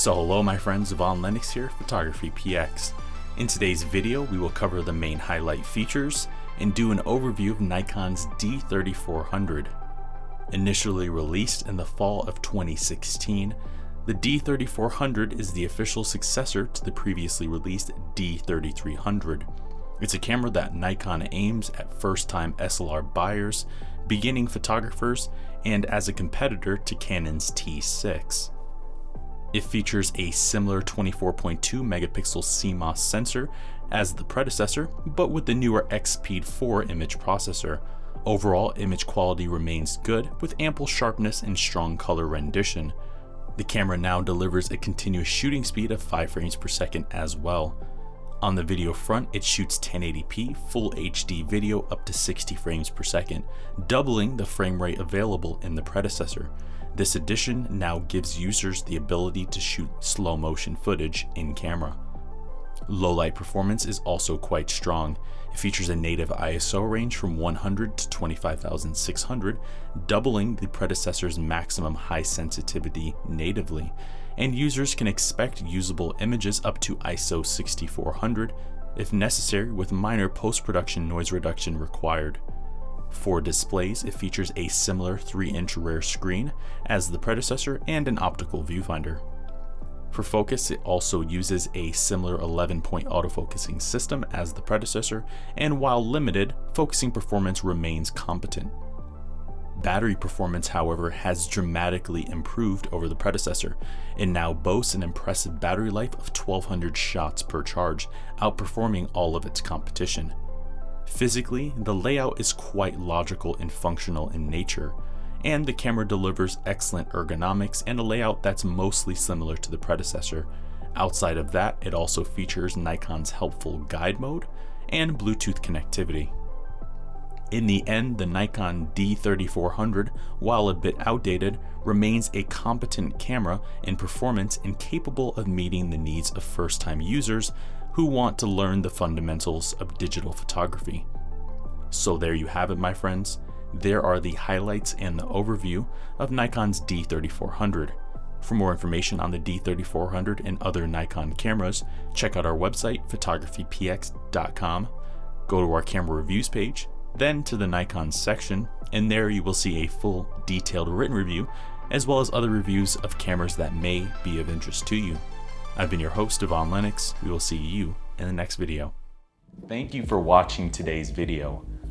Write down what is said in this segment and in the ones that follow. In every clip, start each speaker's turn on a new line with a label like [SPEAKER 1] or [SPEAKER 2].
[SPEAKER 1] So hello my friends, Yvonne Lennox here, Photography PX. In today's video, we will cover the main highlight features and do an overview of Nikon's D3400. Initially released in the fall of 2016, the D3400 is the official successor to the previously released D3300. It's a camera that Nikon aims at first time SLR buyers, beginning photographers, and as a competitor to Canon's T6. It features a similar 24.2 megapixel CMOS sensor as the predecessor, but with the newer XPEED 4 image processor. Overall, image quality remains good with ample sharpness and strong color rendition. The camera now delivers a continuous shooting speed of 5 frames per second as well. On the video front, it shoots 1080p full HD video up to 60 frames per second, doubling the frame rate available in the predecessor. This addition now gives users the ability to shoot slow motion footage in camera. Low light performance is also quite strong. It features a native ISO range from 100 to 25,600, doubling the predecessor's maximum high sensitivity natively, and users can expect usable images up to ISO 6400 if necessary, with minor post production noise reduction required. For displays, it features a similar 3 inch rear screen as the predecessor and an optical viewfinder. For focus, it also uses a similar 11 point autofocusing system as the predecessor, and while limited, focusing performance remains competent. Battery performance, however, has dramatically improved over the predecessor. It now boasts an impressive battery life of 1200 shots per charge, outperforming all of its competition. Physically, the layout is quite logical and functional in nature, and the camera delivers excellent ergonomics and a layout that's mostly similar to the predecessor. Outside of that, it also features Nikon's helpful guide mode and Bluetooth connectivity. In the end, the Nikon D3400, while a bit outdated, remains a competent camera in performance and capable of meeting the needs of first time users who want to learn the fundamentals of digital photography. So, there you have it, my friends. There are the highlights and the overview of Nikon's D3400. For more information on the D3400 and other Nikon cameras, check out our website, photographypx.com. Go to our camera reviews page, then to the Nikon section, and there you will see a full, detailed written review, as well as other reviews of cameras that may be of interest to you. I've been your host, Yvonne Lennox. We will see you in the next video. Thank you for watching today's video.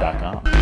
[SPEAKER 1] Rockauto.com.